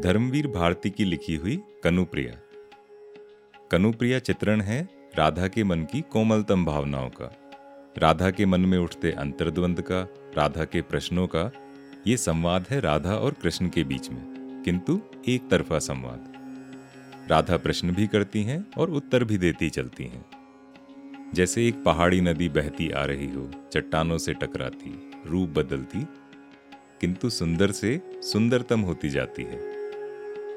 धर्मवीर भारती की लिखी हुई कनुप्रिया। कनुप्रिया चित्रण है राधा के मन की कोमलतम भावनाओं का। राधा के मन में उठते अंतर्द्वंद का, राधा के प्रश्नों का, ये संवाद है राधा और कृष्ण के बीच में, किंतु एक तरफा संवाद। राधा प्रश्न भी करती हैं और उत्तर भी देती चलती हैं। जैसे एक पहाड़ी नदी बहती आ रही हो, चट्टानों से टकराती, रूप बदलती, किंतु सुंदर से सुंदरतम होती जाती है।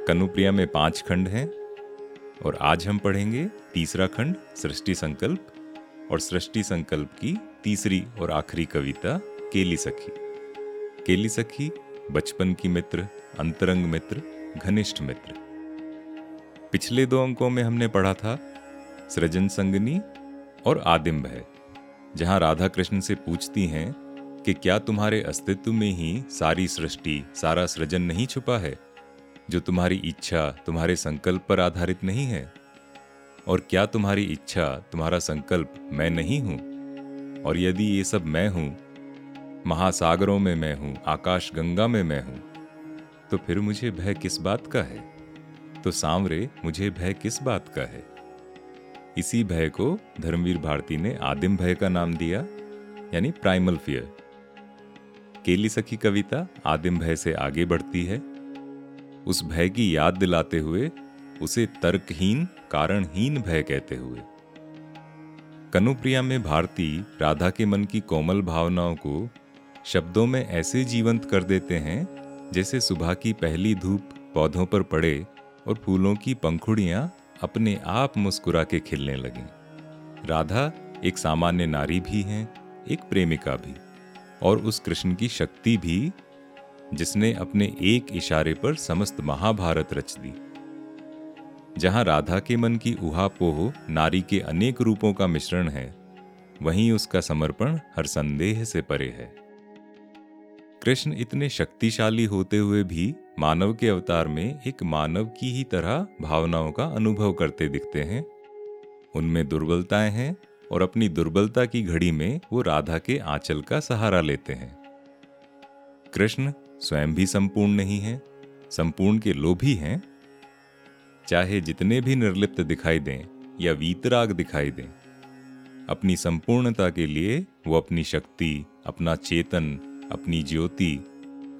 कनुप्रिया में पाँच खंड हैं, और आज हम पढ़ेंगे तीसरा खंड, सृष्टि संकल्प, और सृष्टि संकल्प की तीसरी और आखिरी कविता, केली सखी। केली सखी, बचपन की मित्र, अंतरंग मित्र, घनिष्ठ मित्र। पिछले दो अंकों में हमने पढ़ा था, सृजन संगनी और आदिम भय जहाँ राधा कृष्ण से पूछती हैं कि क्या तुम्हारे अस्तित्व में ही सारी सृष्टि, सारा सृजन नहीं छुपा है? जो तुम्हारी इच्छा तुम्हारे संकल्प पर आधारित नहीं है? और क्या तुम्हारी इच्छा तुम्हारा संकल्प मैं नहीं हूँ? और यदि ये सब मैं हूँ, महासागरों में मैं हूँ आकाश गंगा में मैं हूँ तो फिर मुझे भय किस बात का है? तो सांवरे, मुझे भय किस बात का है? इसी भय को धर्मवीर भारती ने आदिम भय का नाम दिया, यानी प्राइमल फियर केली सखी कविता आदिम भय से आगे बढ़ती है। उस भय की याद दिलाते हुए उसे तर्कहीन, कारणहीन भय कहते हुए। कनुप्रिया में भारती राधा के मन की कोमल भावनाओं को शब्दों में ऐसे जीवंत कर देते हैं, जैसे सुबह की पहली धूप पौधों पर पड़े और फूलों की पंखुड़ियाँ अपने आप मुस्कुरा के खिलने लगें। राधा एक सामान्य नारी भी हैं, एक प्रेमिका भी, और उस कृष्ण की शक्ति भी जिसने अपने एक इशारे पर समस्त महाभारत रच दी। जहाँ राधा के मन की उहापोह नारी के अनेक रूपों का मिश्रण है, वहीं उसका समर्पण हर संदेह से परे है। कृष्ण इतने शक्तिशाली होते हुए भी मानव के अवतार में एक मानव की ही तरह भावनाओं का अनुभव करते दिखते हैं। उनमें दुर्बलताएँ हैं और अपनी दुर्बलता की घड़ी में वो राधा के आंचल का सहारा लेते हैं। कृष्ण स्वयं भी संपूर्ण नहीं है, संपूर्ण के लोभी हैं। चाहे जितने भी निर्लिप्त दिखाई दें या वीतराग दिखाई दें, अपनी संपूर्णता के लिए वो अपनी शक्ति, अपना चेतन, अपनी ज्योति,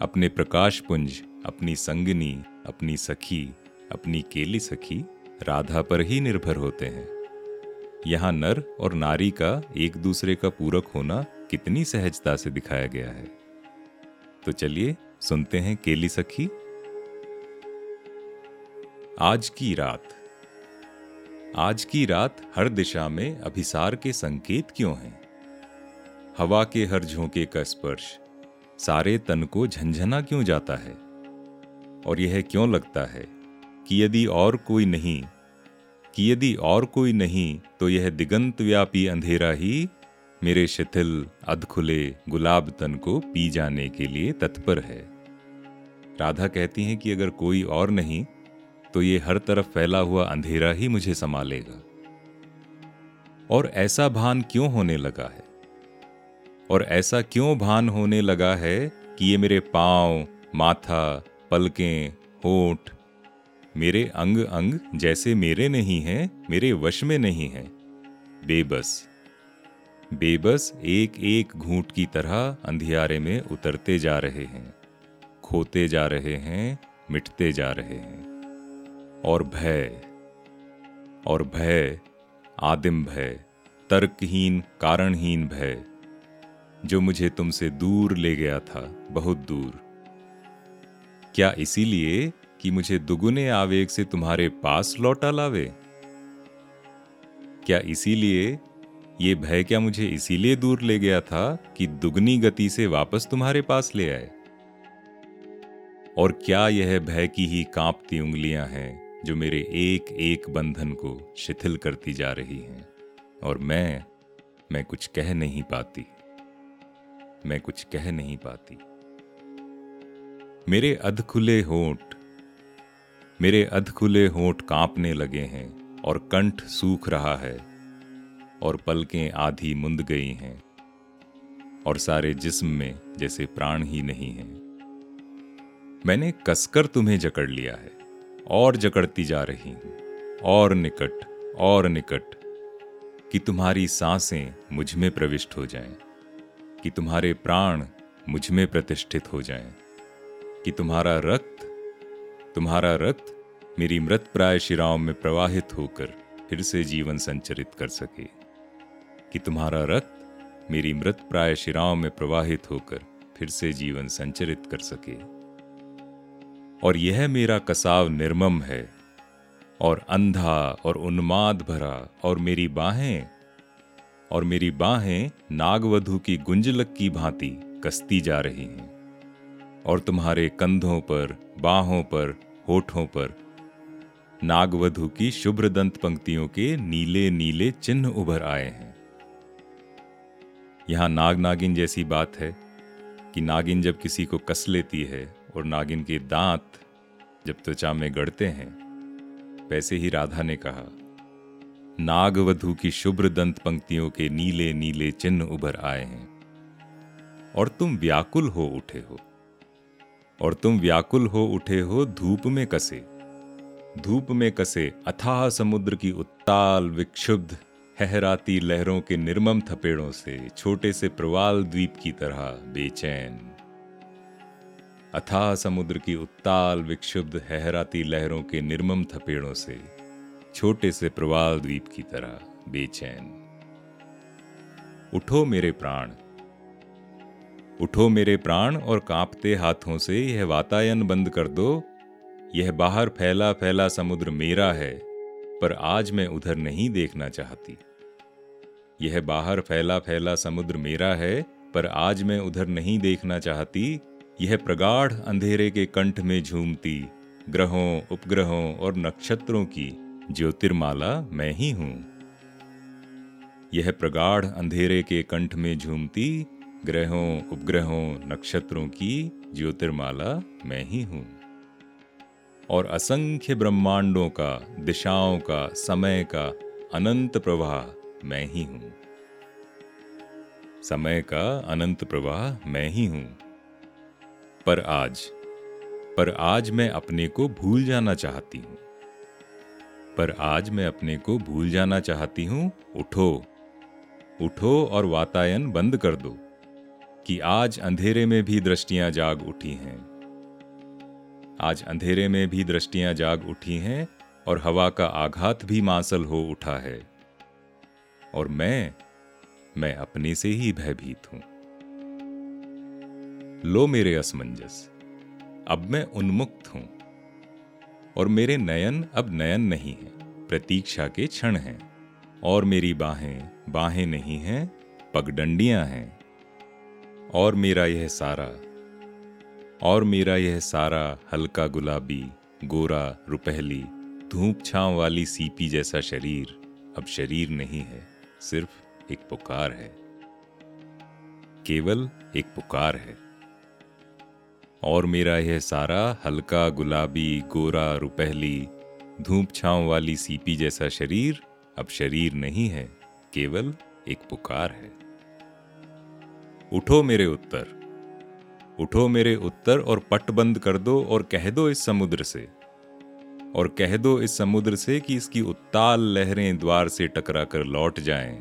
अपने प्रकाश पुंज अपनी संगनी, अपनी सखी, अपनी केली सखी राधा पर ही निर्भर होते हैं। यहाँ नर और नारी का एक दूसरे का पूरक होना कितनी सहजता से दिखाया गया है। तो चलिए सुनते हैं केली सखी। आज की रात। आज की रात हर दिशा में अभिसार के संकेत क्यों हैं? हवा के हर झोंके का स्पर्श, सारे तन को झंझना क्यों जाता है? और यह क्यों लगता है कि यदि और कोई नहीं, कि यदि और कोई नहीं तो यह दिगंत व्यापी अंधेरा ही मेरे शिथिल, अधखुले, गुलाब तन को पी जाने के लिए तत्पर है। राधा कहती हैं कि अगर कोई और नहीं तो ये हर तरफ़ फैला हुआ अंधेरा ही मुझे संभालेगा। और ऐसा भान क्यों होने लगा है? और ऐसा क्यों भान होने लगा है कि ये मेरे पाँव, माथा, पलकें, होठ, मेरे अंग अंग जैसे मेरे नहीं हैं, मेरे वश में नहीं हैं। बेबस बेबस एक एक घूंट की तरह अंधियारे में उतरते जा रहे हैं। खोते जा रहे हैं, मिटते जा रहे हैं। और भय और भय, आदिम भय, तर्कहीन, कारणहीन भय, जो मुझे तुमसे दूर ले गया था, बहुत दूर। क्या इसीलिए कि मुझे दुगुने आवेग से तुम्हारे पास लौटा लावे? क्या इसीलिए, ये भय क्या मुझे इसीलिए दूर ले गया था कि दुगनी गति से वापस तुम्हारे पास ले आए? और क्या यह भय की ही कांपती उंगलियाँ हैं, जो मेरे एक एक बंधन को शिथिल करती जा रही हैं? और मैं मैं कुछ कह नहीं पाती। मैं कुछ कह नहीं पाती। मेरे अधखुले होठ, मेरे अधखुले होठ कांपने लगे हैं, और कंठ सूख रहा है, और पलकें आधी मुंद गई हैं, और सारे जिस्म में जैसे प्राण ही नहीं हैं। मैंने कसकर तुम्हें जकड़ लिया है और जकड़ती जा रही हूँ। और निकट और निकट कि तुम्हारी साँसें मुझमें प्रविष्ट हो जाएँ, कि तुम्हारे प्राण मुझमें प्रतिष्ठित हो जाएँ, कि तुम्हारा रक्त तुम्हारा रक्त मेरी मृत प्राय शिराओं में प्रवाहित होकर फिर से जीवन संचरित कर सके कि तुम्हारा रक्त मेरी मृत प्राय शिराओं में प्रवाहित होकर फिर से जीवन संचरित कर सके। और यह मेरा कसाव निर्मम है, और अंधा और उन्माद भरा, और मेरी बाहें, और मेरी बाहें नागवधु की गुंजलक की भांति कसती जा रही हैं, और तुम्हारे कंधों पर, बाहों पर, होठों पर, नागवधु की शुभ्र दंत पंक्तियों के नीले नीले चिन्ह उभर आए हैं। यहाँ नाग नागिन जैसी बात है, कि नागिन जब किसी को कस लेती है और नागिन के दांत जब त्वचा में गढ़ते हैं, वैसे ही राधा ने कहा, नागवधु की शुभ्र दंत पंक्तियों के नीले नीले चिन्ह उभर आए हैं, और तुम व्याकुल हो उठे हो, और तुम व्याकुल हो उठे हो धूप में कसे, धूप में कसे अथाह समुद्र की उत्ताल विक्षुब्ध, हहराती लहरों के निर्मम थपेड़ों से, छोटे से प्रवाल द्वीप की तरह बेचैन अथाह समुद्र की उत्ताल विक्षुब्ध हहराती लहरों के निर्मम थपेड़ों से, छोटे से प्रवाल द्वीप की तरह बेचैन। उठो मेरे प्राण। उठो मेरे प्राण और कांपते हाथों से यह वातायन बंद कर दो। यह बाहर फैला फैला समुद्र मेरा है, पर आज मैं उधर नहीं देखना चाहती। यह बाहर फैला फैला समुद्र मेरा है, पर आज मैं उधर नहीं देखना चाहती। यह प्रगाढ़ अंधेरे के कंठ में झूमती, ग्रहों, उपग्रहों और नक्षत्रों की ज्योतिर्माला मैं ही हूँ। यह प्रगाढ़ अंधेरे के कंठ में झूमती, ग्रहों, उपग्रहों, नक्षत्रों की ज्योतिर्माला मैं ही हूँ। और असंख्य ब्रह्मांडों का, दिशाओं का, समय का अनंत प्रवाह मैं ही हूँ। समय का अनंत प्रवाह मैं ही हूँ। पर आज पर आज मैं अपने को भूल जाना चाहती हूँ। पर आज मैं अपने को भूल जाना चाहती हूँ, उठो उठो और वातायन बंद कर दो, कि आज अंधेरे में भी दृष्टियाँ जाग उठी हैं। आज अंधेरे में भी दृष्टियाँ जाग उठी हैं और हवा का आघात भी मांसल हो उठा है। और मैं मैं अपने से ही भयभीत हूँ। लो मेरे असमंजस, अब मैं उन्मुक्त हूँ। और मेरे नयन अब नयन नहीं है, प्रतीक्षा के क्षण हैं। और मेरी बाहें बाहें नहीं हैं, पगडंडियाँ हैं। और मेरा यह सारा, और मेरा यह सारा हल्का गुलाबी, गोरा, रुपहली, धूप छांव वाली सीपी जैसा शरीर अब शरीर नहीं है, सिर्फ़ एक पुकार है। केवल एक पुकार है। और मेरा यह सारा हल्का, गुलाबी, गोरा, रुपहली, धूप छांव वाली सीपी जैसा शरीर अब शरीर नहीं है, केवल एक पुकार है। उठो मेरे उत्तर। उठो मेरे उत्तर और पट बंद कर दो और कह दो इस समुद्र से। और कह दो इस समुद्र से कि इसकी उत्ताल लहरें द्वार से टकरा कर लौट जाएँ,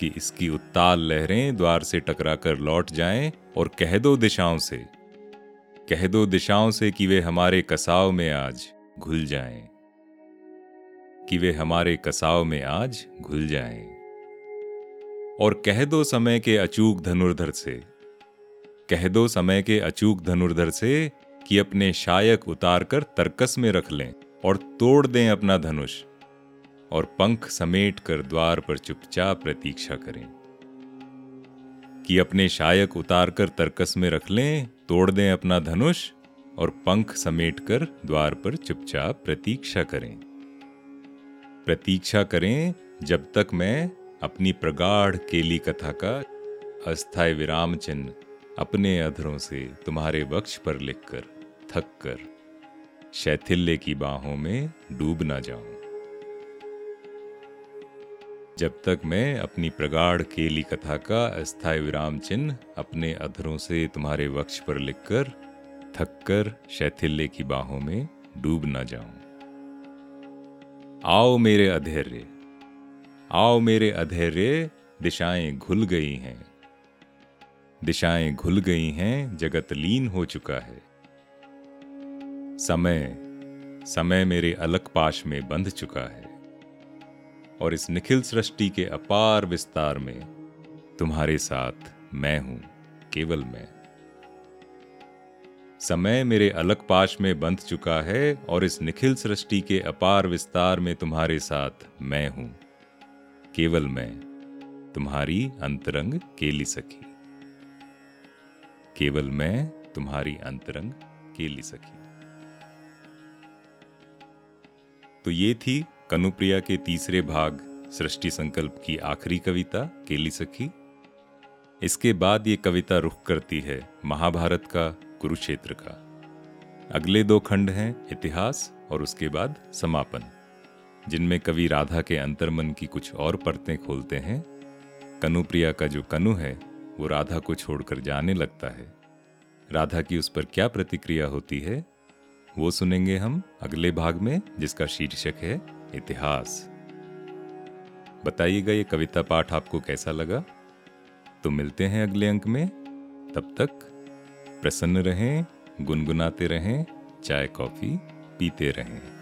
कि इसकी उत्ताल लहरें द्वार से टकरा कर लौट जाएँ और कह दो दिशाओं से। कह दो दिशाओं से कि वे हमारे कसाव में आज घुल जाएँ। कि वे हमारे कसाव में आज घुल जाएँ। और कह दो समय के अचूक धनुर्धर से, कह दो समय के अचूक धनुर्धर से कि अपने शायक उतार कर तरकस में रख लें और तोड़ दें अपना धनुष, और पंख समेट कर द्वार पर चुपचाप प्रतीक्षा करें। कि अपने शायक उतार कर तरकस में रख लें, तोड़ दें अपना धनुष और पंख समेट कर द्वार पर चुपचाप प्रतीक्षा करें। प्रतीक्षा करें जब तक मैं अपनी प्रगाढ़ केली कथा का अस्थायी विराम चिन्ह अपने अधरों से तुम्हारे वक्ष पर लिखकर थक कर शैथिल्य की बाहों में डूब ना जाऊँ। जब तक मैं अपनी प्रगाढ़ केली कथा का अस्थायी विराम चिन्ह अपने अधरों से तुम्हारे वक्ष पर लिखकर, थककर, शैथिल्य की बाहों में डूब न जाऊँ। आओ मेरे अधैर्य, आओ मेरे अधैर्य, दिशाएँ घुल गई हैं। दिशाएँ घुल गई हैं, जगत लीन हो चुका है। समय समय मेरे अलग पाश में बंध चुका है। और इस निखिल सृष्टि के अपार विस्तार में तुम्हारे साथ मैं हूँ, केवल मैं। समय मेरे अलग पाश में बंध चुका है और इस निखिल सृष्टि के अपार विस्तार में तुम्हारे साथ मैं हूँ, केवल मैं। तुम्हारी अंतरंग केली सखी। केवल मैं, तुम्हारी अंतरंग केली सखी। तो ये थी कनुप्रिया के तीसरे भाग, सृष्टि संकल्प की आखिरी कविता, केली सखी। इसके बाद ये कविता रुख करती है महाभारत का, कुरुक्षेत्र का। अगले दो खंड हैं, इतिहास और उसके बाद समापन, जिनमें कवि राधा के अंतर्मन की कुछ और परतें खोलते हैं। कनुप्रिया का जो कनु है, वो राधा को छोड़कर जाने लगता है। राधा की उस पर क्या प्रतिक्रिया होती है, वो सुनेंगे हम अगले भाग में, जिसका शीर्षक है इतिहास। बताइएगा ये कविता पाठ आपको कैसा लगा? तो मिलते हैं अगले अंक में। तब तक प्रसन्न रहें, गुनगुनाते रहें, चाय, कॉफ़ी पीते रहें।